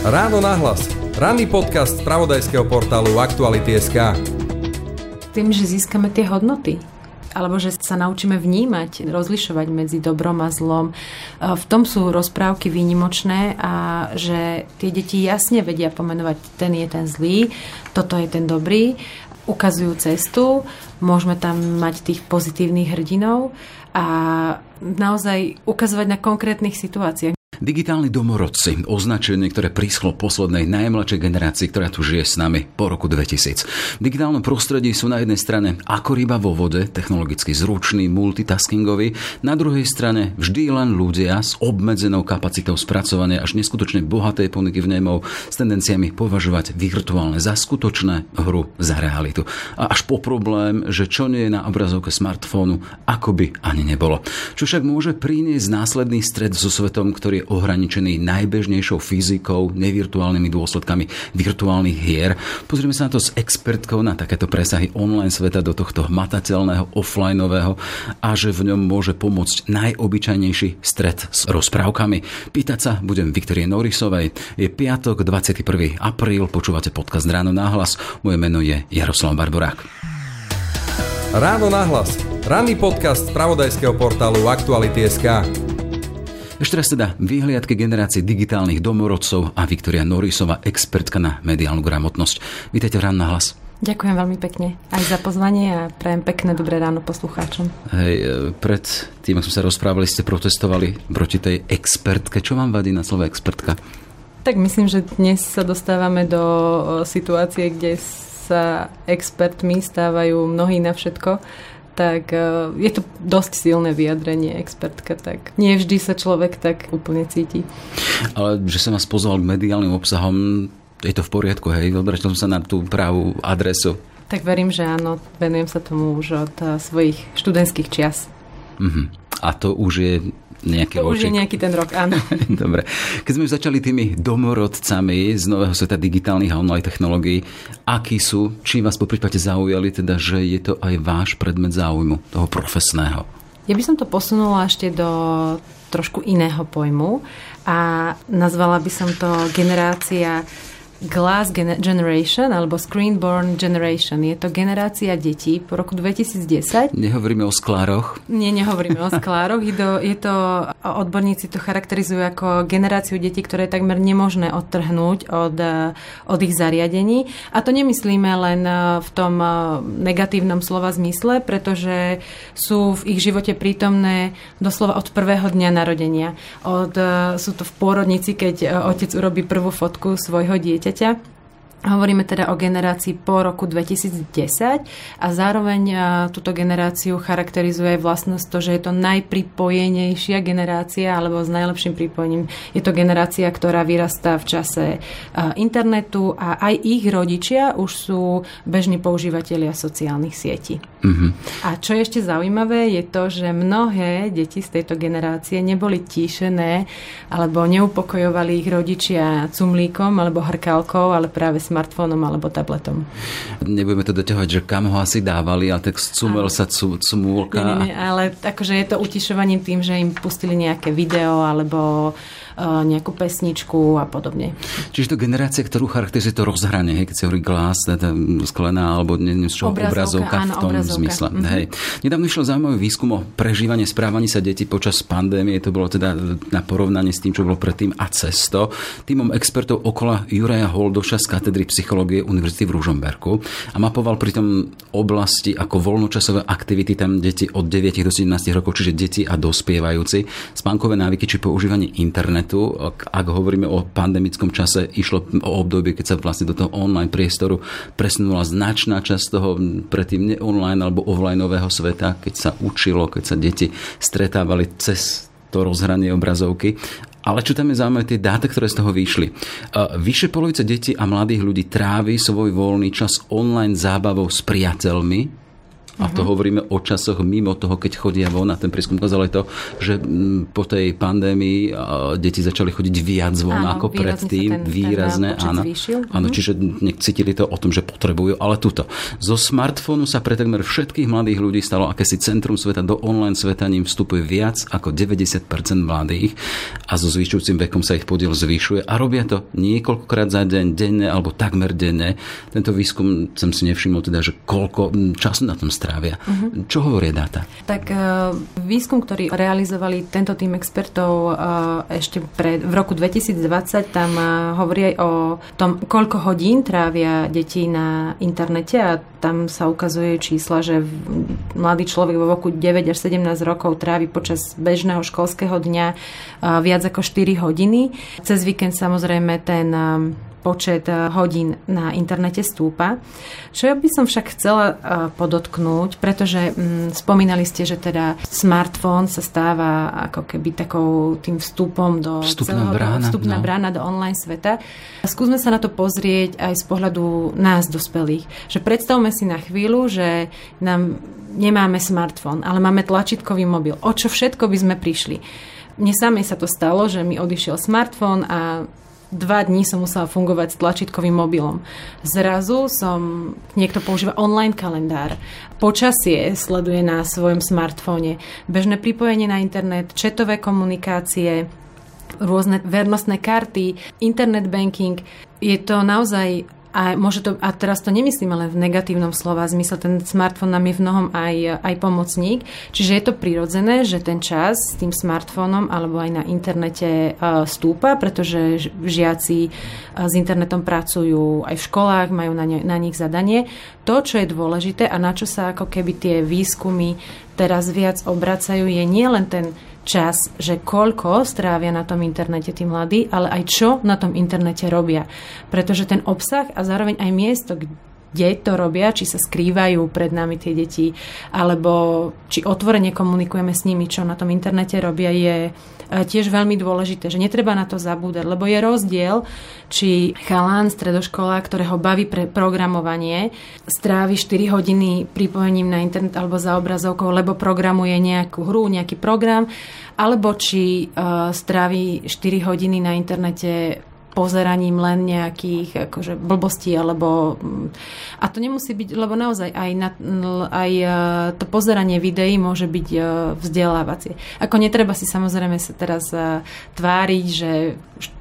Ráno nahlas. Ranný podcast z pravodajského portálu Aktuality.sk Tým, že získame tie hodnoty, alebo že sa naučíme vnímať, rozlišovať medzi dobrom a zlom. V tom sú rozprávky výnimočné a že tie deti jasne vedia pomenovať, ten je ten zlý, toto je ten dobrý, ukazujú cestu, môžeme tam mať tých pozitívnych hrdinov a naozaj ukazovať na konkrétnych situáciách. Digitálni domorodci, označenie, ktoré príschlo poslednej najmladšej generácii, ktorá tu žije s nami po roku 2000. V digitálnom prostredí sú na jednej strane ako ryba vo vode, technologicky zručný, multitaskingový, na druhej strane vždy len ľudia s obmedzenou kapacitou spracovania až neskutočne bohatej ponuky vnemov s tendenciami považovať virtuálne za skutočné hru za realitu. A až po problém, že čo nie je na obrazovke smartfónu, ako by ani nebolo. Čo však môže priniesť následný stred so svetom, ktorý je ohraničený najbežnejšou fyzikou, nevirtuálnymi dôsledkami virtuálnych hier. Pozrieme sa na to s expertkou na takéto presahy online sveta do tohto hmatateľného, offlineového a že v ňom môže pomôcť najobyčajnejší stret s rozprávkami. Pýtať sa budem Viktorie Norisovej. Je piatok, 21. apríl, počúvate podcast Ráno náhlas. Moje meno je Jaroslav Barborák. Ráno nahlas. Ranný podcast z pravodajského portálu Aktuality.sk ešte raz teda vyhliadky generácie digitálnych domorodcov a Viktoria Norisová, expertka na mediálnu gramotnosť. Vítajte v Rán na hlas. Ďakujem veľmi pekne aj za pozvanie a prajem pekné dobré ráno poslucháčom. Hej, e, pred tým, ako sme sa rozprávali, ste protestovali proti tej expertke. Čo vám vadí na slovo expertka? Tak myslím, že dnes sa dostávame do situácie, kde sa expertmi stávajú mnohí na všetko tak e, je to dosť silné vyjadrenie expertka, tak nie vždy sa človek tak úplne cíti. Ale že som vás pozval k mediálnym obsahom, je to v poriadku, hej? Obratil som sa na tú pravú adresu. Tak verím, že áno, venujem sa tomu už od e, svojich študentských čias. Uh-huh. A to už je nejaký to už je nejaký ten rok, áno. Dobre. Keď sme začali tými domorodcami z nového sveta digitálnych a online technológií, akí sú, či vás po prípade zaujali, teda, že je to aj váš predmet záujmu, toho profesného? Ja by som to posunula ešte do trošku iného pojmu a nazvala by som to generácia Glass Generation alebo Screenborn Generation. Je to generácia detí po roku 2010. Nehovoríme o sklároch? Nie, nehovoríme o sklároch. Je to, odborníci to charakterizujú ako generáciu detí, ktoré je takmer nemožné odtrhnúť od, od ich zariadení. A to nemyslíme len v tom negatívnom slova zmysle, pretože sú v ich živote prítomné doslova od prvého dňa narodenia. Od, sú to v pôrodnici, keď otec urobí prvú fotku svojho dieťa dieťaťa. Hovoríme teda o generácii po roku 2010 a zároveň túto generáciu charakterizuje vlastnosť to, že je to najpripojenejšia generácia alebo s najlepším pripojením. Je to generácia, ktorá vyrastá v čase internetu a aj ich rodičia už sú bežní používateľia sociálnych sietí. Mm-hmm. A čo je ešte zaujímavé, je to, že mnohé deti z tejto generácie neboli tíšené alebo neupokojovali ich rodičia cumlíkom alebo hrkalkou, ale práve smartfónom alebo tabletom. Nebudeme to doťahovať, že kam ho asi dávali, ale tak cumel sa cu, cumulka. Nie, nie, nie, ale akože je to utišovaním tým, že im pustili nejaké video alebo nejakú pesničku a podobne. Čiže to generácia, ktorú charakterizuje to rozhranie, hej, keď sa hovorí glas, sklená alebo neviem z čoho, obrazovka, obrazovka áno, v tom obrazovka. zmysle. Mm-hmm. Hej. Nedávno išiel zaujímavý výskum o prežívanie správaní sa detí počas pandémie. To bolo teda na porovnanie s tým, čo bolo predtým a cesto. Týmom expertov okolo Juraja Holdoša z katedry psychológie Univerzity v Ružomberku a mapoval pritom oblasti ako voľnočasové aktivity tam deti od 9 do 17 rokov, čiže deti a dospievajúci, spánkové návyky či používanie internetu internetu, ak, ak hovoríme o pandemickom čase, išlo o obdobie, keď sa vlastne do toho online priestoru presunula značná časť toho predtým ne online alebo offlineového sveta, keď sa učilo, keď sa deti stretávali cez to rozhranie obrazovky. Ale čo tam je zaujímavé, tie dáta, ktoré z toho vyšli. Vyše polovice detí a mladých ľudí trávi svoj voľný čas online zábavou s priateľmi, A to uh-huh. hovoríme o časoch mimo toho, keď chodia von. A ten prieskum ukázal aj to, že po tej pandémii deti začali chodiť viac von áno, ako predtým. výrazne, áno. Áno, uh-huh. čiže cítili to o tom, že potrebujú. Ale tuto. Zo smartfónu sa pre takmer všetkých mladých ľudí stalo akési centrum sveta. Do online sveta ním vstupuje viac ako 90% mladých a so zvyšujúcim vekom sa ich podiel zvyšuje a robia to niekoľkokrát za deň, denne alebo takmer denne. Tento výskum som si nevšimol teda, že koľko času na tom strávia. Uh-huh. Čo hovoria dáta? Tak e, výskum, ktorý realizovali tento tým expertov e, ešte pred, v roku 2020, tam e, hovorí aj o tom, koľko hodín trávia deti na internete a tam sa ukazuje čísla, že mladý človek vo veku 9 až 17 rokov trávi počas bežného školského dňa viac ako 4 hodiny. Cez víkend samozrejme ten počet eh, hodín na internete stúpa. Čo by som však chcela eh, podotknúť, pretože hm, spomínali ste, že teda smartfón sa stáva ako keby takou tým vstupom do vstupná celého, brána, vstupná no. brána do online sveta. Skúsme sa na to pozrieť aj z pohľadu nás, dospelých. Že predstavme si na chvíľu, že nám nemáme smartfón, ale máme tlačítkový mobil. O čo všetko by sme prišli? Mne samej sa to stalo, že mi odišiel smartfón a dva dní som musela fungovať s tlačítkovým mobilom. Zrazu som, niekto používa online kalendár, počasie sleduje na svojom smartfóne, bežné pripojenie na internet, četové komunikácie, rôzne vernostné karty, internet banking. Je to naozaj a, môže to, a teraz to nemyslím len v negatívnom slova zmysle, ten smartfón nám je v mnohom aj, aj pomocník, čiže je to prirodzené, že ten čas s tým smartfónom alebo aj na internete stúpa, pretože žiaci s internetom pracujú aj v školách, majú na, ne, na nich zadanie. To, čo je dôležité a na čo sa ako keby tie výskumy teraz viac obracajú, je nielen ten čas, že koľko strávia na tom internete tí mladí, ale aj čo na tom internete robia. Pretože ten obsah a zároveň aj miesto, kde to robia, či sa skrývajú pred nami tie deti, alebo či otvorene komunikujeme s nimi, čo na tom internete robia, je e, tiež veľmi dôležité, že netreba na to zabúdať, lebo je rozdiel, či chalán stredoškola, ktorého baví pre programovanie, strávi 4 hodiny pripojením na internet alebo za obrazovkou, lebo programuje nejakú hru, nejaký program, alebo či uh, strávi 4 hodiny na internete pozeraním len nejakých akože blbostí alebo a to nemusí byť, lebo naozaj aj, na, aj e, to pozeranie videí môže byť e, vzdelávacie. Ako netreba si samozrejme sa teraz e, tváriť, že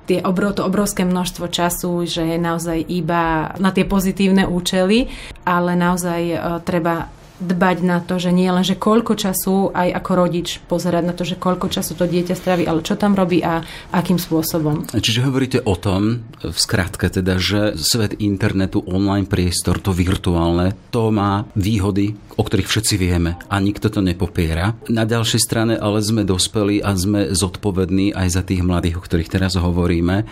tie obrov, to obrovské množstvo času, že je naozaj iba na tie pozitívne účely, ale naozaj treba dbať na to, že nie len, že koľko času aj ako rodič pozerať na to, že koľko času to dieťa strávi, ale čo tam robí a akým spôsobom. Čiže hovoríte o tom, v skratke teda, že svet internetu, online priestor, to virtuálne, to má výhody, o ktorých všetci vieme a nikto to nepopiera. Na ďalšej strane ale sme dospeli a sme zodpovední aj za tých mladých, o ktorých teraz hovoríme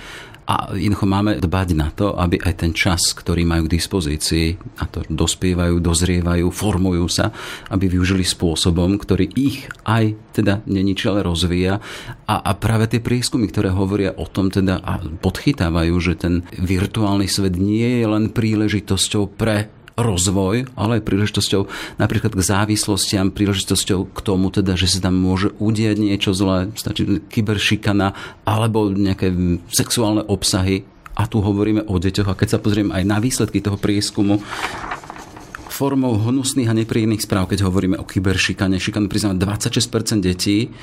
a jednoducho máme dbať na to, aby aj ten čas, ktorý majú k dispozícii, a to dospievajú, dozrievajú, formujú sa, aby využili spôsobom, ktorý ich aj teda neničí, ale rozvíja. A, a práve tie prieskumy, ktoré hovoria o tom teda a podchytávajú, že ten virtuálny svet nie je len príležitosťou pre rozvoj, ale aj príležitosťou napríklad k závislostiam, príležitosťou k tomu teda, že sa tam môže udieť niečo zlé, stačí kyberšikana alebo nejaké sexuálne obsahy. A tu hovoríme o deťoch a keď sa pozrieme aj na výsledky toho prieskumu, formou hnusných a nepríjemných správ, keď hovoríme o kyberšikane. Šikanu priznáva 26% detí,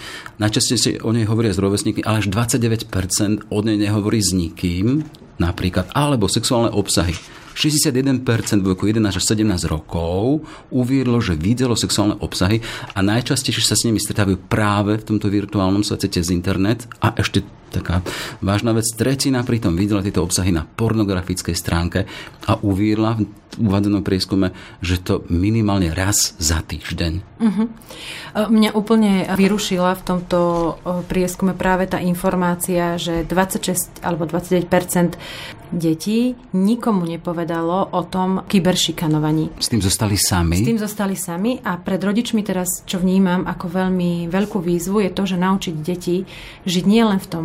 najčastejšie o nej hovoria s rovesníkmi, ale až 29% od nej nehovorí s nikým, napríklad, alebo sexuálne obsahy 61% vo veku 11 až 17 rokov uviedlo, že videlo sexuálne obsahy a najčastejšie sa s nimi stretávajú práve v tomto virtuálnom svete cez internet a ešte taká vážna vec. Tretina pritom videla tieto obsahy na pornografickej stránke a uviedla v uvedenom prieskume, že to minimálne raz za týždeň. Uh-huh. Mňa úplne vyrušila v tomto prieskume práve tá informácia, že 26 alebo 29% detí nikomu nepovedalo o tom kyberšikanovaní. S tým zostali sami? S tým zostali sami a pred rodičmi teraz, čo vnímam ako veľmi veľkú výzvu, je to, že naučiť deti žiť nielen v tom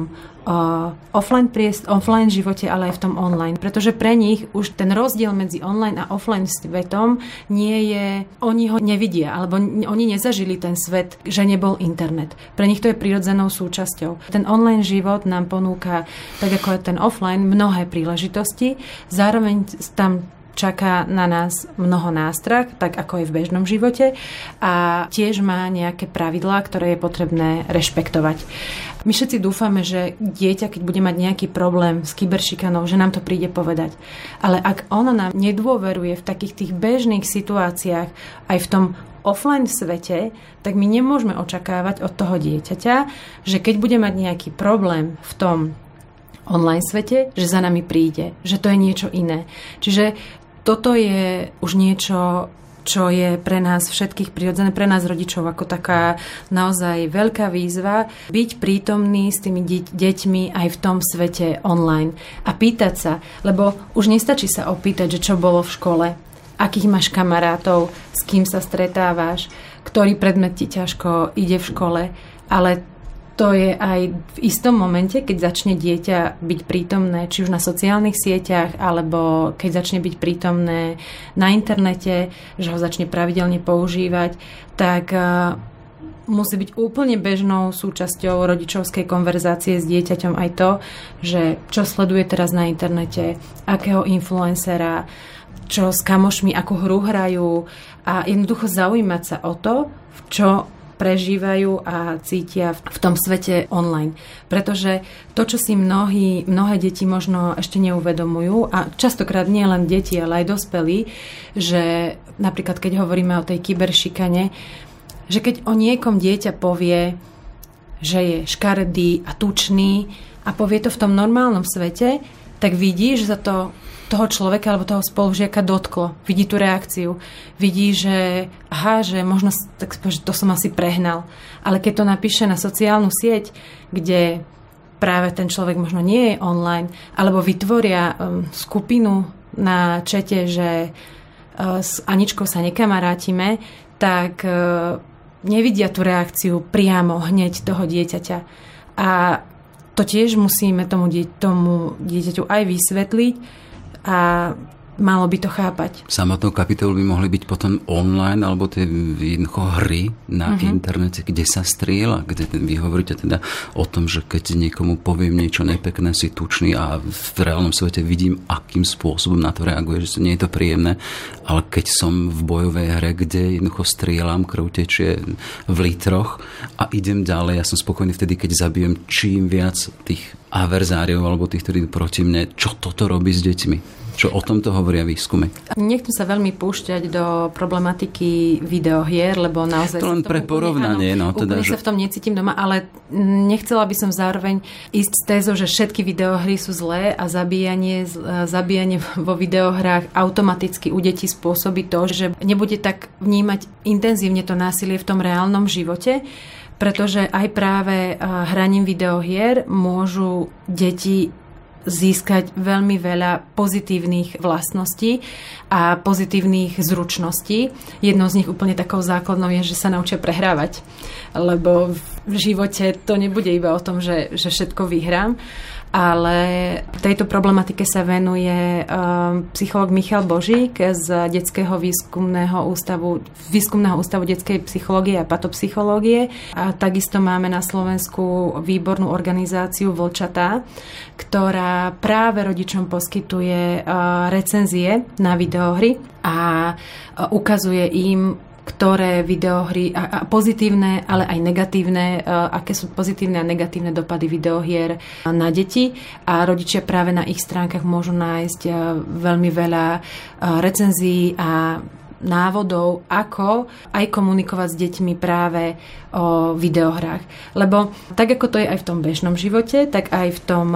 offline, priest, offline živote, ale aj v tom online. Pretože pre nich už ten rozdiel medzi online a offline svetom nie je, oni ho nevidia, alebo oni nezažili ten svet, že nebol internet. Pre nich to je prirodzenou súčasťou. Ten online život nám ponúka, tak ako je ten offline, mnohé príležitosti. Zároveň tam čaká na nás mnoho nástrah, tak ako aj v bežnom živote a tiež má nejaké pravidlá, ktoré je potrebné rešpektovať. My všetci dúfame, že dieťa, keď bude mať nejaký problém s kyberšikanou, že nám to príde povedať. Ale ak ono nám nedôveruje v takých tých bežných situáciách aj v tom offline svete, tak my nemôžeme očakávať od toho dieťaťa, že keď bude mať nejaký problém v tom online svete, že za nami príde, že to je niečo iné. Čiže toto je už niečo, čo je pre nás všetkých prirodzené, pre nás rodičov ako taká naozaj veľká výzva byť prítomný s tými deťmi aj v tom svete online a pýtať sa, lebo už nestačí sa opýtať, že čo bolo v škole, akých máš kamarátov, s kým sa stretávaš, ktorý predmet ti ťažko ide v škole, ale to je aj v istom momente, keď začne dieťa byť prítomné, či už na sociálnych sieťach, alebo keď začne byť prítomné na internete, že ho začne pravidelne používať, tak e, musí byť úplne bežnou súčasťou rodičovskej konverzácie s dieťaťom aj to, že čo sleduje teraz na internete, akého influencera, čo s kamošmi, ako hru hrajú a jednoducho zaujímať sa o to, čo prežívajú a cítia v tom svete online. Pretože to, čo si mnohí, mnohé deti možno ešte neuvedomujú, a častokrát nie len deti, ale aj dospelí, že napríklad keď hovoríme o tej kyberšikane, že keď o niekom dieťa povie, že je škaredý a tučný a povie to v tom normálnom svete, tak vidí, že za to toho človeka alebo toho spolužiaka dotklo. Vidí tú reakciu. Vidí, že aha, že možno tak že to som asi prehnal. Ale keď to napíše na sociálnu sieť, kde práve ten človek možno nie je online, alebo vytvoria um, skupinu na čete, že uh, s Aničkou sa nekamarátime, tak uh, nevidia tú reakciu priamo hneď toho dieťaťa. A to tiež musíme tomu, tomu dieťaťu aj vysvetliť, a malo by to chápať. Samotnou kapitolu by mohli byť potom online alebo tie jednoducho hry na uh-huh. internete, kde sa strieľa, kde vy hovoríte teda o tom, že keď niekomu poviem niečo nepekné, si tučný a v reálnom svete vidím, akým spôsobom na to reaguje, že nie je to príjemné, ale keď som v bojovej hre, kde jednoducho strieľam, krv tečie v litroch a idem ďalej, ja som spokojný vtedy, keď zabijem čím viac tých averzáriov alebo tých, ktorí proti mne, čo toto robí s deťmi. Čo o tomto hovoria výskumy? Nechcem sa veľmi púšťať do problematiky videohier, lebo naozaj... To len pre porovnanie. Áno, no, teda, že... sa v tom necítim doma, ale nechcela by som zároveň ísť s tézou, že všetky videohry sú zlé a zabíjanie, zabíjanie vo videohrách automaticky u detí spôsobí to, že nebude tak vnímať intenzívne to násilie v tom reálnom živote, pretože aj práve hraním videohier môžu deti získať veľmi veľa pozitívnych vlastností a pozitívnych zručností. Jednou z nich úplne takou základnou je, že sa naučia prehrávať, lebo v živote to nebude iba o tom, že, že všetko vyhrám, ale tejto problematike sa venuje uh, psycholog Michal Božík z Detského výskumného ústavu, výskumného ústavu detskej psychológie a patopsychológie. A takisto máme na Slovensku výbornú organizáciu Vlčatá, ktorá práve rodičom poskytuje uh, recenzie na videohry a uh, ukazuje im ktoré videohry, a, a pozitívne, ale aj negatívne, a, aké sú pozitívne a negatívne dopady videohier na deti a rodičia práve na ich stránkach môžu nájsť veľmi veľa recenzií a návodov, ako aj komunikovať s deťmi práve o videohrách. Lebo tak ako to je aj v tom bežnom živote, tak aj v tom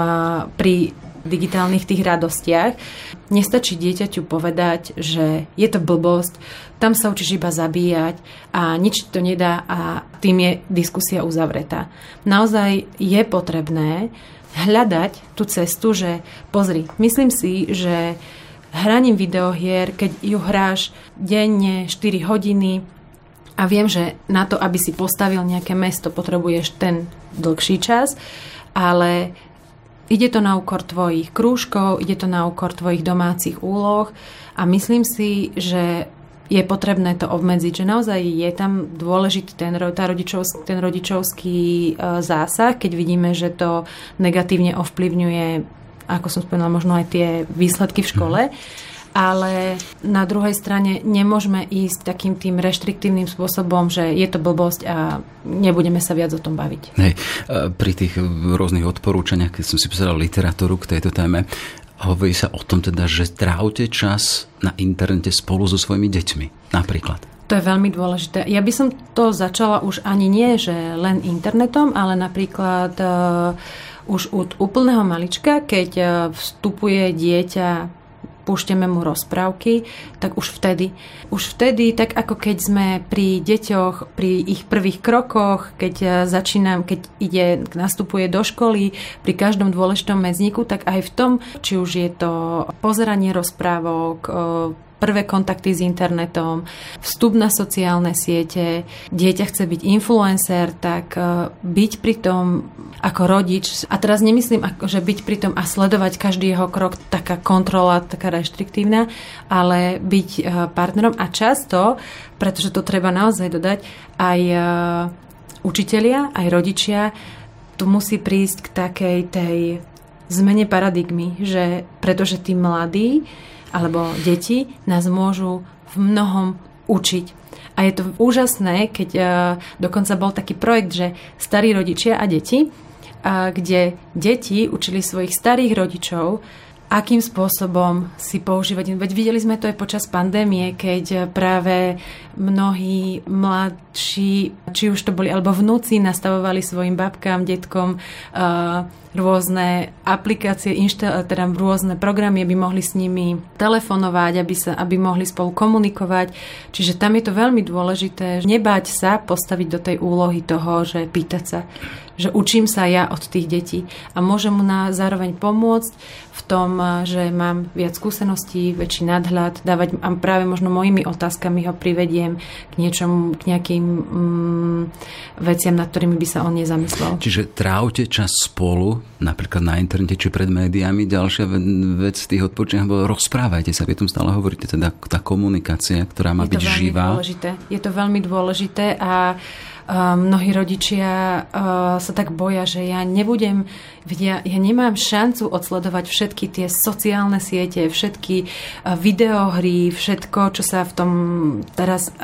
pri digitálnych tých radostiach. Nestačí dieťaťu povedať, že je to blbosť, tam sa učíš iba zabíjať a nič to nedá a tým je diskusia uzavretá. Naozaj je potrebné hľadať tú cestu, že pozri, myslím si, že hraním videohier, keď ju hráš denne 4 hodiny a viem, že na to, aby si postavil nejaké mesto, potrebuješ ten dlhší čas, ale ide to na úkor tvojich krúžkov, ide to na úkor tvojich domácich úloh a myslím si, že je potrebné to obmedziť, že naozaj je tam dôležitý ten, tá rodičovský, ten rodičovský e, zásah, keď vidíme, že to negatívne ovplyvňuje, ako som spomínala, možno aj tie výsledky v škole. Mm ale na druhej strane nemôžeme ísť takým tým reštriktívnym spôsobom, že je to blbosť a nebudeme sa viac o tom baviť. Hej, pri tých rôznych odporúčaniach, keď som si pozeral literatúru k tejto téme, hovorí sa o tom teda, že trávte čas na internete spolu so svojimi deťmi, napríklad. To je veľmi dôležité. Ja by som to začala už ani nie, že len internetom, ale napríklad uh, už od úplného malička, keď uh, vstupuje dieťa púšťame mu rozprávky, tak už vtedy. Už vtedy, tak ako keď sme pri deťoch, pri ich prvých krokoch, keď e, začínam, keď ide, nastupuje do školy, pri každom dôležitom medzníku, tak aj v tom, či už je to pozeranie rozprávok, e, prvé kontakty s internetom, vstup na sociálne siete, dieťa chce byť influencer, tak e, byť pri tom ako rodič, a teraz nemyslím, že byť pri tom a sledovať každý jeho krok, taká kontrola, taká reštriktívna, ale byť e, partnerom a často, pretože to treba naozaj dodať, aj e, učitelia, aj rodičia, tu musí prísť k takej tej zmene paradigmy, že pretože tí mladí alebo deti nás môžu v mnohom učiť. A je to úžasné, keď uh, dokonca bol taký projekt, že starí rodičia a deti, uh, kde deti učili svojich starých rodičov, akým spôsobom si používať. Veď videli sme to aj počas pandémie, keď práve mnohí mladší, či už to boli, alebo vnúci nastavovali svojim babkám, detkom uh, rôzne aplikácie, inštal, teda rôzne programy, aby mohli s nimi telefonovať, aby, sa, aby mohli spolu komunikovať. Čiže tam je to veľmi dôležité, nebáť sa postaviť do tej úlohy toho, že pýtať sa, že učím sa ja od tých detí a môžem mu na zároveň pomôcť v tom, že mám viac skúseností, väčší nadhľad, dávať a práve možno mojimi otázkami ho privediem k niečomu, k nejakým mm, veciam, nad ktorými by sa on nezamyslel. Čiže trávte čas spolu, napríklad na internete či pred médiami. Ďalšia vec v tých odporúčaniach bolo rozprávajte sa, vy tom stále hovoríte, teda tá komunikácia, ktorá má je byť živá. Dôležité. Je to veľmi dôležité a mnohí rodičia sa tak boja, že ja nebudem, ja, ja nemám šancu odsledovať všetky tie sociálne siete, všetky videohry, všetko, čo sa v tom teraz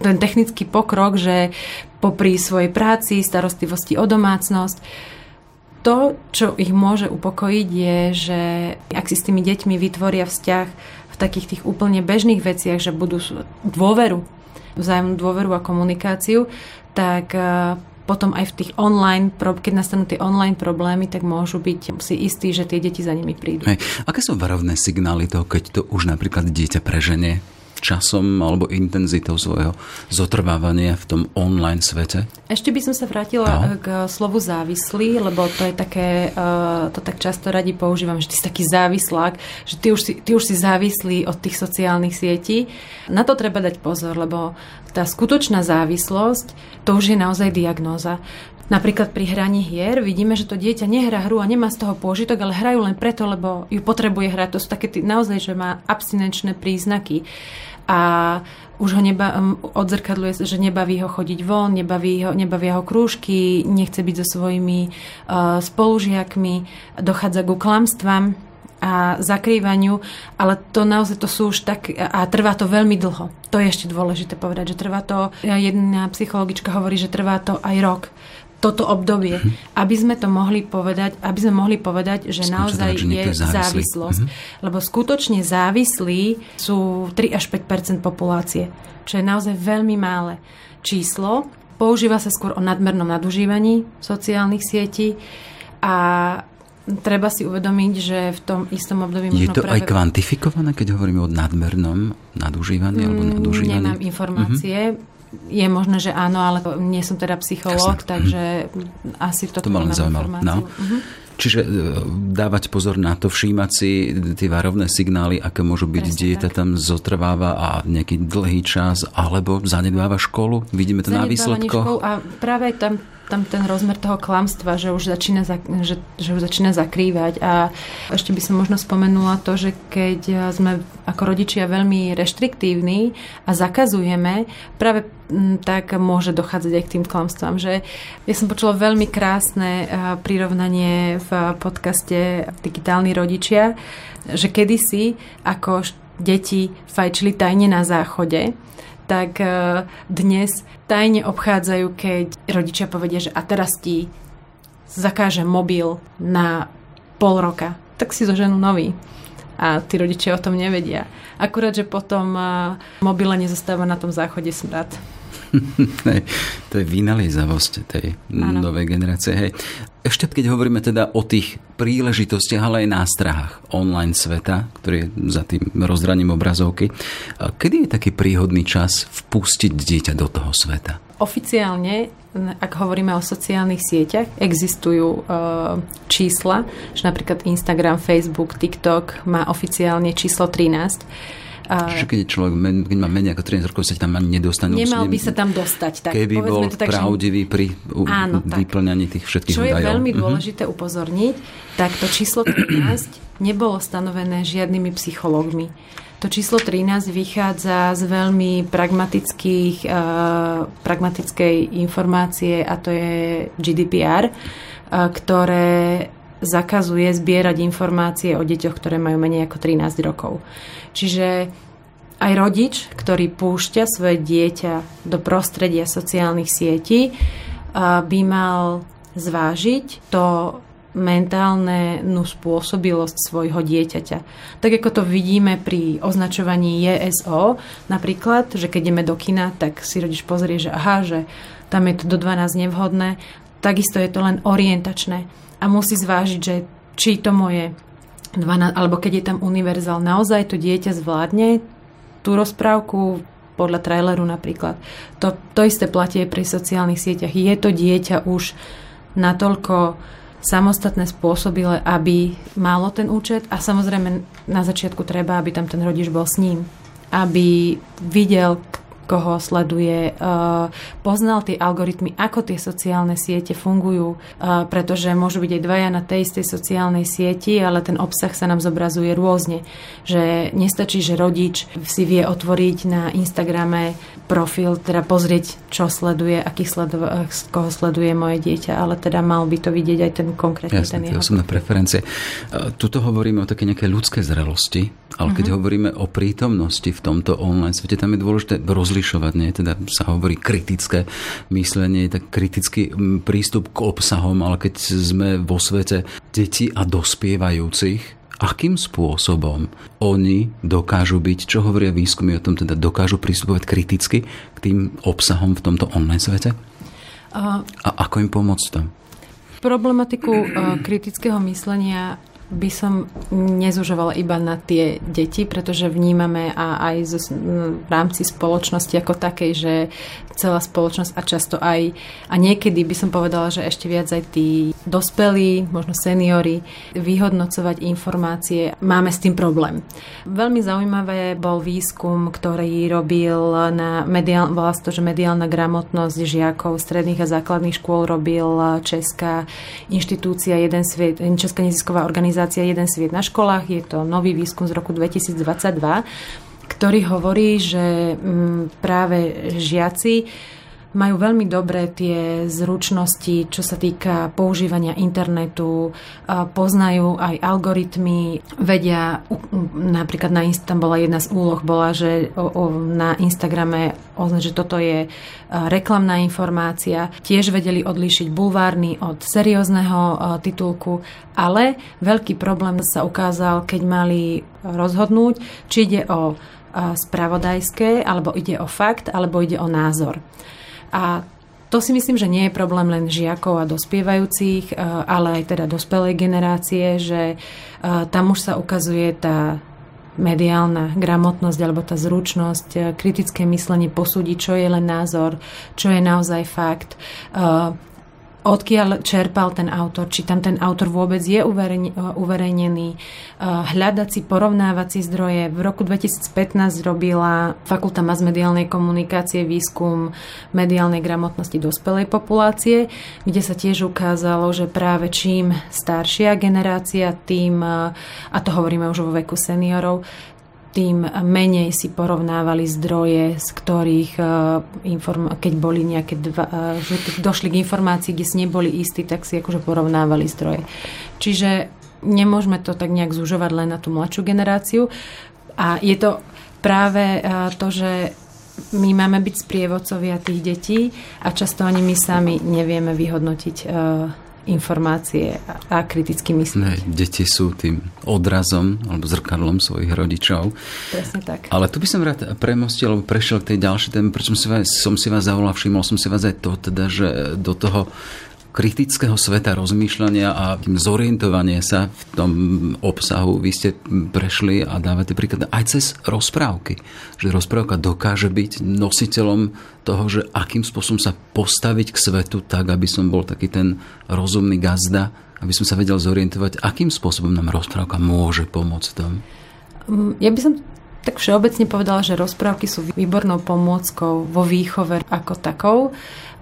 ten technický pokrok, že popri svojej práci, starostlivosti o domácnosť, to, čo ich môže upokojiť, je, že ak si s tými deťmi vytvoria vzťah v takých tých úplne bežných veciach, že budú dôveru, vzájomnú dôveru a komunikáciu, tak e, potom aj v tých online, keď nastanú tie online problémy, tak môžu byť si istí, že tie deti za nimi prídu. Hej. Aké sú varovné signály toho, keď to už napríklad dieťa preženie časom alebo intenzitou svojho zotrvávania v tom online svete? Ešte by som sa vrátila no. k slovu závislý, lebo to je také, uh, to tak často radi používam, že ty si taký závislák, že ty už si, ty už si závislý od tých sociálnych sietí. Na to treba dať pozor, lebo tá skutočná závislosť, to už je naozaj diagnóza. Napríklad pri hraní hier vidíme, že to dieťa nehrá hru a nemá z toho pôžitok, ale hrajú len preto, lebo ju potrebuje hrať. To sú také naozaj, že má abstinenčné príznaky a už ho neba, odzrkadluje, že nebaví ho chodiť von, nebaví ho, nebavia ho krúžky, nechce byť so svojimi uh, spolužiakmi, dochádza ku klamstvám a zakrývaniu, ale to naozaj to sú už tak, a trvá to veľmi dlho. To je ešte dôležité povedať, že trvá to, jedna psychologička hovorí, že trvá to aj rok toto obdobie, mm-hmm. aby sme to mohli povedať, aby sme mohli povedať, že Skúča naozaj že je, je závislosť. Mm-hmm. Lebo skutočne závislí sú 3 až 5% populácie, čo je naozaj veľmi mále číslo. Používa sa skôr o nadmernom nadužívaní sociálnych sietí a treba si uvedomiť, že v tom istom období... Je to práve... aj kvantifikované, keď hovoríme o nadmernom nadužívaní alebo mm, nadužívaní? Nemám informácie. Mm-hmm je možné, že áno, ale nie som teda psychológ, Jasne. takže mm. asi toto to ma len zaujímalo. No. Uh-huh. Čiže e, dávať pozor na to, všímať si tie varovné signály, aké môžu byť, Presne dieťa tak. tam zotrváva a nejaký dlhý čas, alebo zanedbáva školu. Vidíme to na výsledkoch. a práve tam tam ten rozmer toho klamstva, že už začína, že, že už začína zakrývať. A ešte by som možno spomenula to, že keď sme ako rodičia veľmi reštriktívni a zakazujeme, práve tak môže dochádzať aj k tým klamstvám. Že ja som počula veľmi krásne prirovnanie v podcaste Digitálni rodičia, že kedysi ako deti fajčili tajne na záchode, tak e, dnes tajne obchádzajú, keď rodičia povedia, že a teraz ti zakáže mobil na pol roka, tak si zoženú nový. A tí rodičia o tom nevedia. Akurát, že potom e, mobile nezostáva na tom záchode smrad. to je vynaliezavosť tej ano. novej generácie. Hej. Ešte keď hovoríme teda o tých príležitostiach, ale aj nástrahách online sveta, ktorý je za tým rozdraním obrazovky, kedy je taký príhodný čas vpustiť dieťa do toho sveta? Oficiálne, ak hovoríme o sociálnych sieťach, existujú e, čísla, že napríklad Instagram, Facebook, TikTok má oficiálne číslo 13 a... Čiže keď je človek, keď má menej ako 13 rokov, sa tam ani nedostane. Nemal by sa tam dostať. Tak, keby bol to tak, pravdivý pri áno, vyplňaní tých všetkých Čo údajov. Je veľmi mhm. dôležité uh-huh. upozorniť, tak to číslo 13 nebolo stanovené žiadnymi psychológmi. To číslo 13 vychádza z veľmi pragmatických, uh, pragmatickej informácie a to je GDPR, uh, ktoré zakazuje zbierať informácie o deťoch, ktoré majú menej ako 13 rokov. Čiže aj rodič, ktorý púšťa svoje dieťa do prostredia sociálnych sietí, by mal zvážiť to mentálne spôsobilosť svojho dieťaťa. Tak ako to vidíme pri označovaní JSO, napríklad, že keď ideme do kina, tak si rodič pozrie, že aha, že tam je to do 12 nevhodné, takisto je to len orientačné a musí zvážiť, že či to moje 12, alebo keď je tam univerzál, naozaj to dieťa zvládne tú rozprávku podľa traileru napríklad. To, to isté platí pri sociálnych sieťach. Je to dieťa už natoľko samostatné spôsobile, aby malo ten účet a samozrejme na začiatku treba, aby tam ten rodič bol s ním. Aby videl, koho sleduje, eh, poznal tie algoritmy, ako tie sociálne siete fungujú, eh, pretože môžu byť aj dvaja na tej istej sociálnej sieti, ale ten obsah sa nám zobrazuje rôzne. Že nestačí, že rodič si vie otvoriť na Instagrame profil, teda pozrieť, čo sleduje, akých eh, koho sleduje moje dieťa, ale teda mal by to vidieť aj ten konkrétny Jasne, ten jeho. osobné preferencie. Tuto hovoríme o také nejaké ľudské zrelosti, ale keď uh-huh. hovoríme o prítomnosti v tomto online svete, tam je dôležité roz rozlišovať, nie? Teda sa hovorí kritické myslenie, tak kritický prístup k obsahom, ale keď sme vo svete detí a dospievajúcich, akým spôsobom oni dokážu byť, čo hovoria výskumy o tom, teda dokážu pristupovať kriticky k tým obsahom v tomto online svete? A, a ako im pomôcť tam? Problematiku uh, kritického myslenia by som nezužovala iba na tie deti, pretože vnímame a aj zo, v rámci spoločnosti ako takej, že celá spoločnosť a často aj, a niekedy by som povedala, že ešte viac aj tí dospelí, možno seniory, vyhodnocovať informácie, máme s tým problém. Veľmi zaujímavé bol výskum, ktorý robil na mediál, volá to, že mediálna gramotnosť žiakov stredných a základných škôl robil Česká inštitúcia, jeden sviet, Česká nezisková organizácia organizácia Jeden sviet na školách. Je to nový výskum z roku 2022 ktorý hovorí, že mm, práve žiaci majú veľmi dobré tie zručnosti, čo sa týka používania internetu, poznajú aj algoritmy, vedia, napríklad na tam bola jedna z úloh, bola, že na Instagrame že toto je reklamná informácia, tiež vedeli odlíšiť bulvárny od seriózneho titulku, ale veľký problém sa ukázal, keď mali rozhodnúť, či ide o spravodajské, alebo ide o fakt, alebo ide o názor. A to si myslím, že nie je problém len žiakov a dospievajúcich, e, ale aj teda dospelej generácie, že e, tam už sa ukazuje tá mediálna gramotnosť alebo tá zručnosť, e, kritické myslenie posúdiť, čo je len názor, čo je naozaj fakt. Odkiaľ čerpal ten autor, či tam ten autor vôbec je uverejnený, hľadať si porovnávací zdroje. V roku 2015 robila Fakulta masmediálnej komunikácie výskum mediálnej gramotnosti dospelej populácie, kde sa tiež ukázalo, že práve čím staršia generácia, tým, a to hovoríme už vo veku seniorov, tým menej si porovnávali zdroje, z ktorých, e, keď boli nejaké dva, e, že došli k informácii, kde si neboli istí, tak si akože porovnávali zdroje. Čiže nemôžeme to tak nejak zužovať len na tú mladšiu generáciu. A je to práve e, to, že my máme byť sprievodcovia tých detí a často ani my sami nevieme vyhodnotiť informácie a kriticky myslieť. Ne, deti sú tým odrazom alebo zrkadlom svojich rodičov. Presne tak. Ale tu by som rád premostil, alebo prešiel k tej ďalšej téme, prečo som si vás, som si vás zavolal, všimol som si vás aj to, teda, že do toho kritického sveta rozmýšľania a zorientovanie sa v tom obsahu vy ste prešli a dávate príklad aj cez rozprávky. Že rozprávka dokáže byť nositeľom toho, že akým spôsobom sa postaviť k svetu tak, aby som bol taký ten rozumný gazda, aby som sa vedel zorientovať, akým spôsobom nám rozprávka môže pomôcť tom. Mm, ja by som tak všeobecne povedala, že rozprávky sú výbornou pomôckou vo výchove ako takou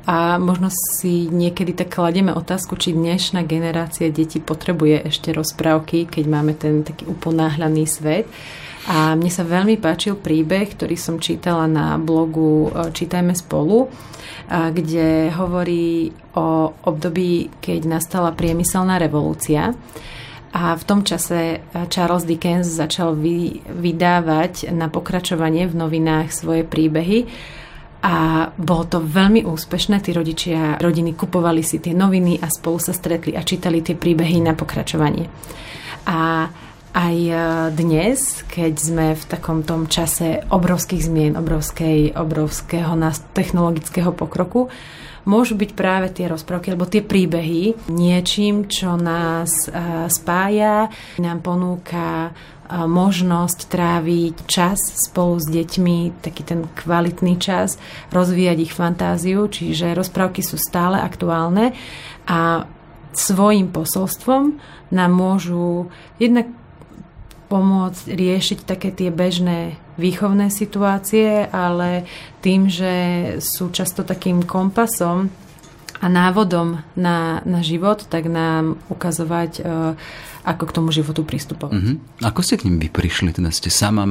a možno si niekedy tak kladieme otázku, či dnešná generácia detí potrebuje ešte rozprávky, keď máme ten taký uponáhľaný svet. A mne sa veľmi páčil príbeh, ktorý som čítala na blogu e, Čítajme spolu, kde hovorí o období, keď nastala priemyselná revolúcia. A v tom čase e, Charles Dickens začal vydávať na pokračovanie v novinách svoje príbehy a bolo to veľmi úspešné. Tí rodičia rodiny kupovali si tie noviny a spolu sa stretli a čítali tie príbehy na pokračovanie. A aj e, dnes, keď sme v takom tom čase obrovských zmien, obrovskej, obrovského technologického pokroku, môžu byť práve tie rozprávky alebo tie príbehy niečím, čo nás e, spája, nám ponúka možnosť tráviť čas spolu s deťmi, taký ten kvalitný čas, rozvíjať ich fantáziu, čiže rozprávky sú stále aktuálne a svojim posolstvom nám môžu jednak pomôcť riešiť také tie bežné výchovné situácie, ale tým, že sú často takým kompasom a návodom na, na život, tak nám ukazovať uh, ako k tomu životu pristupovať. Mm-hmm. Ako ste k ním vy prišli? Teda ste sama,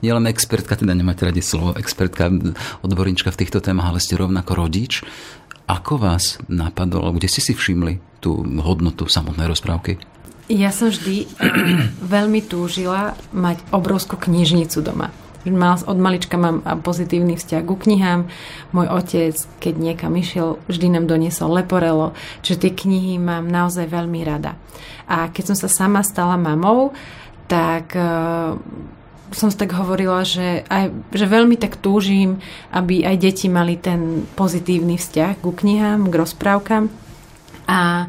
nielen expertka, teda nemáte radi slovo, expertka, odborníčka v týchto témach, ale ste rovnako rodič. Ako vás napadlo, kde ste si všimli tú hodnotu samotnej rozprávky? Ja som vždy veľmi túžila mať obrovskú knižnicu doma. Od malička mám pozitívny vzťah ku knihám. Môj otec, keď niekam išiel, vždy nám doniesol leporelo, čiže tie knihy mám naozaj veľmi rada. A keď som sa sama stala mamou, tak uh, som tak hovorila, že, aj, že veľmi tak túžim, aby aj deti mali ten pozitívny vzťah ku knihám, k rozprávkam. A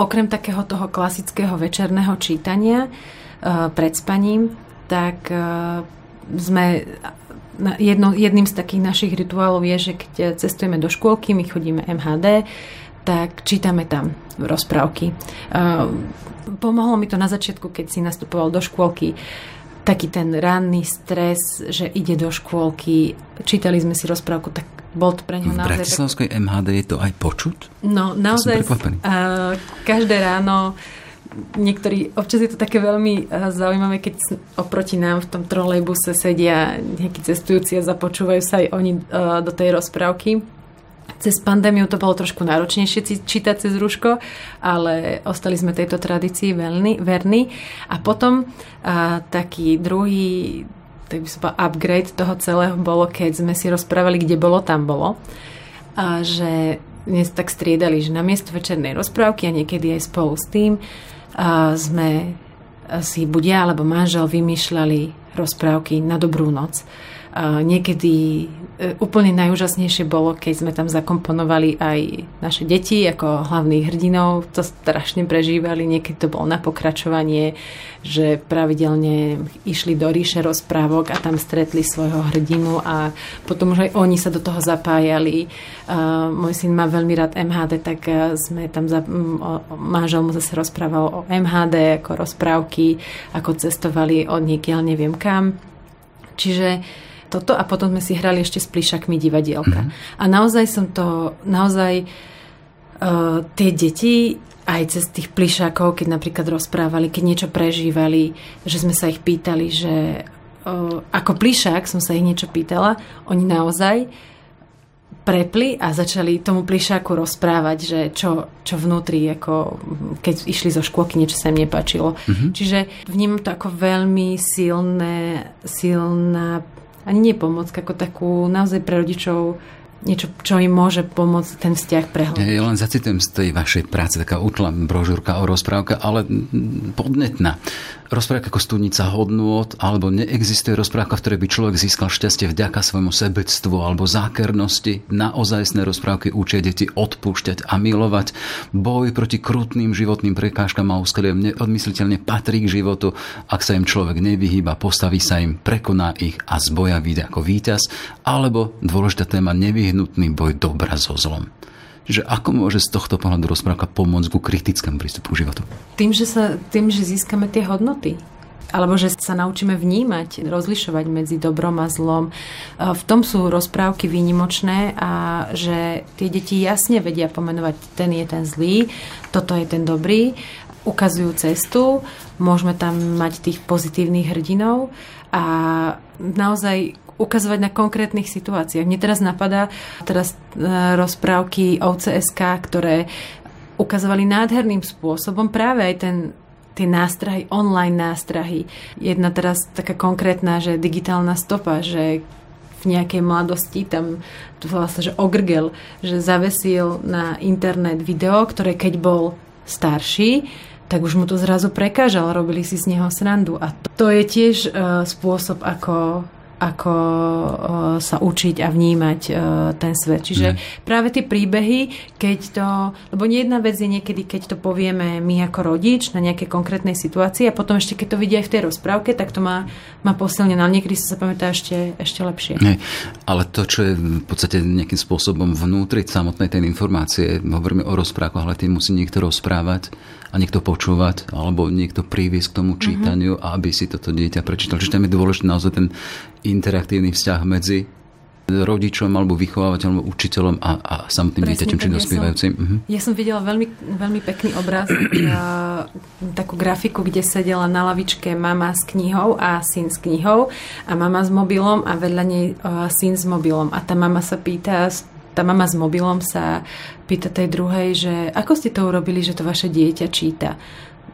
okrem takého toho klasického večerného čítania uh, pred spaním, tak uh, sme jedno, jedným z takých našich rituálov je, že keď cestujeme do škôlky, my chodíme MHD, tak čítame tam rozprávky. Pomohlo mi to na začiatku, keď si nastupoval do škôlky, taký ten ranný stres, že ide do škôlky, čítali sme si rozprávku, tak bol to pre ňo naozaj... V Bratislavskej tak... MHD je to aj počuť? No, naozaj. Uh, každé ráno niektorí, občas je to také veľmi eh, zaujímavé, keď oproti nám v tom trolejbuse sedia nejakí cestujúci a započúvajú sa aj oni uh, do tej rozprávky. Cez pandémiu to bolo trošku náročnejšie čítať cez rúško, ale ostali sme tejto tradícii veľmi, verní. A potom uh, taký druhý tak by som povedal, upgrade toho celého bolo, keď sme si rozprávali, kde bolo, tam bolo. A že dnes tak striedali, že na miesto večernej rozprávky a niekedy aj spolu s tým sme si ja alebo manžel vymýšľali rozprávky na dobrú noc. Niekedy e, úplne najúžasnejšie bolo, keď sme tam zakomponovali aj naše deti ako hlavných hrdinov. To strašne prežívali. Niekedy to bolo na pokračovanie, že pravidelne išli do ríše rozprávok a tam stretli svojho hrdinu a potom už aj oni sa do toho zapájali. Môj syn má veľmi rád MHD, tak e, sme tam za, manžel mu zase rozprával o MHD, ako rozprávky, ako cestovali od niekiaľ neviem kam. Čiže toto a potom sme si hrali ešte s plišakmi divadielka. Mm-hmm. A naozaj som to, naozaj uh, tie deti aj cez tých plišákov, keď napríklad rozprávali, keď niečo prežívali, že sme sa ich pýtali, že uh, ako plišák som sa ich niečo pýtala, oni naozaj prepli a začali tomu plišáku rozprávať, že čo, čo vnútri, ako keď išli zo škôlky, niečo sa im nepáčilo. Mm-hmm. Čiže vnímam to ako veľmi silné, silná ani nie pomoc, ako takú naozaj pre rodičov niečo, čo im môže pomôcť ten vzťah prehlbiť. Ja len zacitujem z tej vašej práce, taká útla brožúrka o rozprávka, ale podnetná rozprávka ako studnica hodnôt, alebo neexistuje rozprávka, v ktorej by človek získal šťastie vďaka svojmu sebectvu alebo zákernosti. Naozajstné rozprávky učia deti odpúšťať a milovať. Boj proti krutným životným prekážkam a úskaliam neodmysliteľne patrí k životu. Ak sa im človek nevyhýba, postaví sa im, prekoná ich a z boja vyjde ako víťaz. Alebo dôležitá téma nevyhnutný boj dobra so zlom že ako môže z tohto pohľadu rozprávka pomôcť ku kritickému prístupu k životu? Tým, že, sa, tým, že získame tie hodnoty alebo že sa naučíme vnímať, rozlišovať medzi dobrom a zlom. V tom sú rozprávky výnimočné a že tie deti jasne vedia pomenovať, ten je ten zlý, toto je ten dobrý, ukazujú cestu, môžeme tam mať tých pozitívnych hrdinov a naozaj ukazovať na konkrétnych situáciách. Mne teraz napadá teraz e, rozprávky OCSK, ktoré ukazovali nádherným spôsobom práve aj ten tie nástrahy, online nástrahy. Jedna teraz taká konkrétna, že digitálna stopa, že v nejakej mladosti tam to vlastne, že ogrgel, že zavesil na internet video, ktoré keď bol starší, tak už mu to zrazu prekážal, robili si z neho srandu. A to je tiež uh, spôsob, ako ako uh, sa učiť a vnímať uh, ten svet. Čiže ne. práve tie príbehy, keď to... Lebo jedna vec je niekedy, keď to povieme my ako rodič na nejaké konkrétnej situácii a potom ešte keď to vidia aj v tej rozprávke, tak to má, má posilnené. Ale niekedy sa pamätá ešte, ešte lepšie. Ne. Ale to, čo je v podstate nejakým spôsobom vnútri samotnej tej informácie, hovoríme o rozprávkach, ale tým musí niekto rozprávať a niekto počúvať, alebo niekto priviesť k tomu mhm. čítaniu, mm-hmm. aby si toto dieťa prečítal. Čiže tam je dôležitý naozaj ten interaktívny vzťah medzi rodičom alebo vychovávateľom, učiteľom a, a samotným Presne, dieťaťom či dospievajúcim. Ja uh-huh. ja som videla veľmi, veľmi pekný obraz, takú grafiku, kde sedela na lavičke mama s knihou a syn s knihou a mama s mobilom a vedľa nej uh, syn s mobilom. A tá mama sa pýta, tá mama s mobilom sa pýta tej druhej, že ako ste to urobili, že to vaše dieťa číta.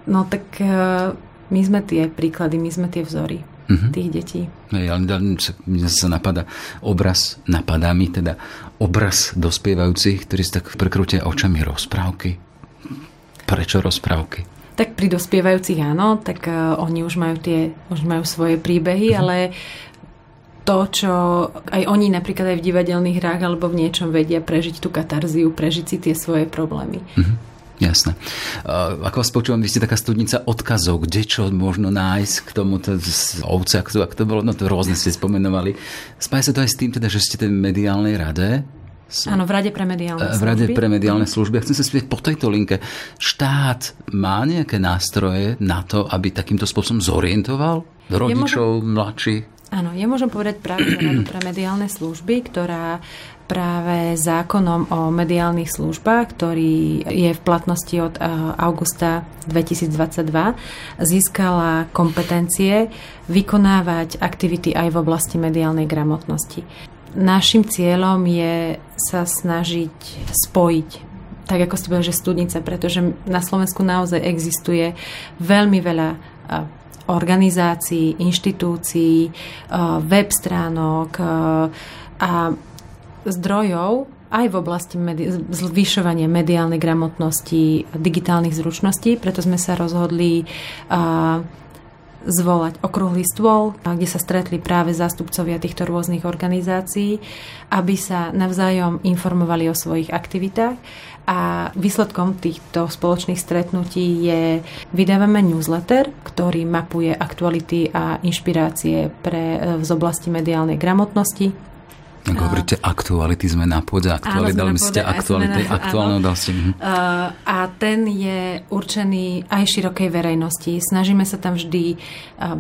No tak uh, my sme tie príklady, my sme tie vzory mm-hmm. tých detí. Ja, mne sa napadá obraz, napadá mi teda obraz dospievajúcich, ktorí sa tak prekrútia očami rozprávky. Prečo rozprávky? Tak pri dospievajúcich áno, tak uh, oni už majú tie, už majú svoje príbehy, mm-hmm. ale to, čo aj oni napríklad aj v divadelných hrách alebo v niečom vedia prežiť tú katarziu, prežiť si tie svoje problémy. Mm-hmm. Jasné. Ako vás počúvam, vy ste taká studnica odkazov, kde čo možno nájsť k tomu ovce, ak to, ak to bolo, no to rôzne ste spomenovali. Spája sa to aj s tým, teda, že ste v mediálnej rade, Áno, v Rade pre mediálne služby. V Rade pre mediálne služby. Ja chcem sa spýtať po tejto linke. Štát má nejaké nástroje na to, aby takýmto spôsobom zorientoval rodičov, ja môžem, mladších? Áno, ja môžem povedať práve za Radu pre mediálne služby, ktorá práve zákonom o mediálnych službách, ktorý je v platnosti od eh, augusta 2022, získala kompetencie vykonávať aktivity aj v oblasti mediálnej gramotnosti. Našim cieľom je sa snažiť spojiť tak ako ste povedali, že studnica, pretože na Slovensku naozaj existuje veľmi veľa eh, organizácií, inštitúcií, eh, web stránok a zdrojov aj v oblasti medi- zvyšovania mediálnej gramotnosti digitálnych zručností, preto sme sa rozhodli uh, zvolať okrúhly stôl, kde sa stretli práve zástupcovia týchto rôznych organizácií, aby sa navzájom informovali o svojich aktivitách. A výsledkom týchto spoločných stretnutí je vydávame newsletter, ktorý mapuje aktuality a inšpirácie pre, z oblasti mediálnej gramotnosti ak hovoríte aktuality, sme na pôde aktuality, ale myslíte aktuality, aktuálne udalosti. Mhm. A ten je určený aj širokej verejnosti. Snažíme sa tam vždy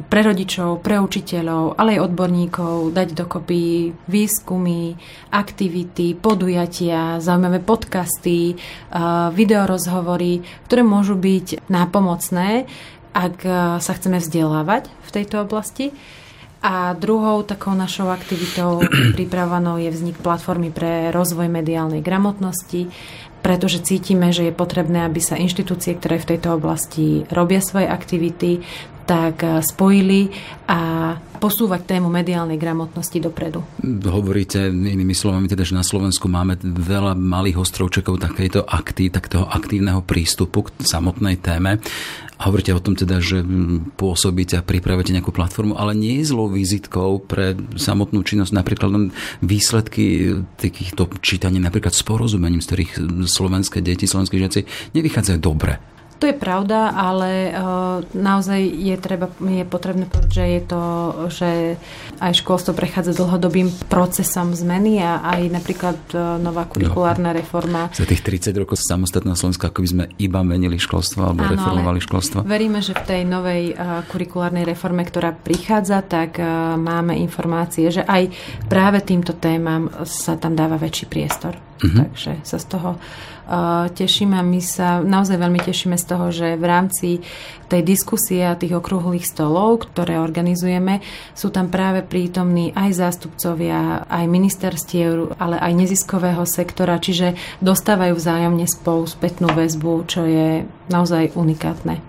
pre rodičov, pre učiteľov, ale aj odborníkov dať dokopy výskumy, aktivity, podujatia, zaujímavé podcasty, videorozhovory, ktoré môžu byť nápomocné, ak sa chceme vzdelávať v tejto oblasti. A druhou takou našou aktivitou pripravenou je vznik platformy pre rozvoj mediálnej gramotnosti, pretože cítime, že je potrebné, aby sa inštitúcie, ktoré v tejto oblasti robia svoje aktivity, tak spojili a posúvať tému mediálnej gramotnosti dopredu. Hovoríte inými slovami, teda, že na Slovensku máme veľa malých ostrovčekov takejto akty, takého aktívneho prístupu k samotnej téme. A hovoríte o tom teda, že pôsobíte a pripravujete nejakú platformu, ale nie je zlou vizitkou pre samotnú činnosť napríklad len výsledky takýchto čítaní napríklad s porozumením, z ktorých slovenské deti, slovenské žiaci nevychádzajú dobre. To je pravda, ale uh, naozaj je, treba, je potrebné povedať, že je to, že aj školstvo prechádza dlhodobým procesom zmeny a aj napríklad uh, nová kurikulárna no, reforma. Za tých 30 rokov samostatného Slovenska, ako by sme iba menili školstvo alebo Áno, reformovali školstvo. Veríme, že v tej novej uh, kurikulárnej reforme, ktorá prichádza, tak máme informácie, že aj práve týmto témam sa tam dáva väčší priestor. Uh-huh. Takže sa z toho teším a my sa naozaj veľmi tešíme z toho, že v rámci tej diskusie a tých okrúhlych stolov, ktoré organizujeme, sú tam práve prítomní aj zástupcovia, aj ministerstiev, ale aj neziskového sektora, čiže dostávajú vzájomne spolu spätnú väzbu, čo je naozaj unikátne.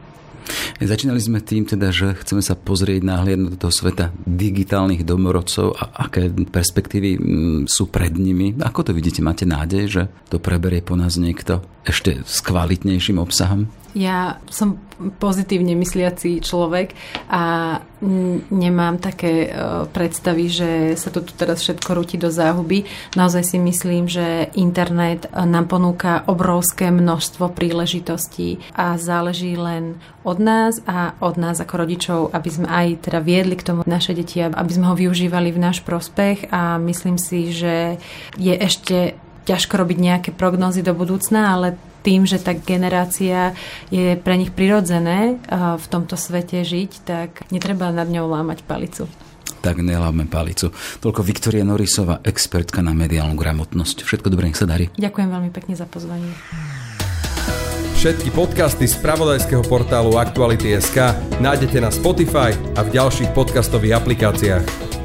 Začínali sme tým teda, že chceme sa pozrieť náhliadnúť do toho sveta digitálnych domorodcov a aké perspektívy mm, sú pred nimi. Ako to vidíte? Máte nádej, že to preberie po nás niekto ešte s kvalitnejším obsahom? Ja som pozitívne mysliaci človek a nemám také e, predstavy, že sa to tu teraz všetko rúti do záhuby. Naozaj si myslím, že internet nám ponúka obrovské množstvo príležitostí a záleží len od nás a od nás ako rodičov, aby sme aj teda viedli k tomu naše deti, aby sme ho využívali v náš prospech a myslím si, že je ešte ťažko robiť nejaké prognozy do budúcna, ale tým, že tá generácia je pre nich prirodzené v tomto svete žiť, tak netreba nad ňou lámať palicu tak neláme palicu. Toľko Viktoria Norisová, expertka na mediálnu gramotnosť. Všetko dobré, nech sa darí. Ďakujem veľmi pekne za pozvanie. Všetky podcasty z pravodajského portálu Aktuality.sk nájdete na Spotify a v ďalších podcastových aplikáciách.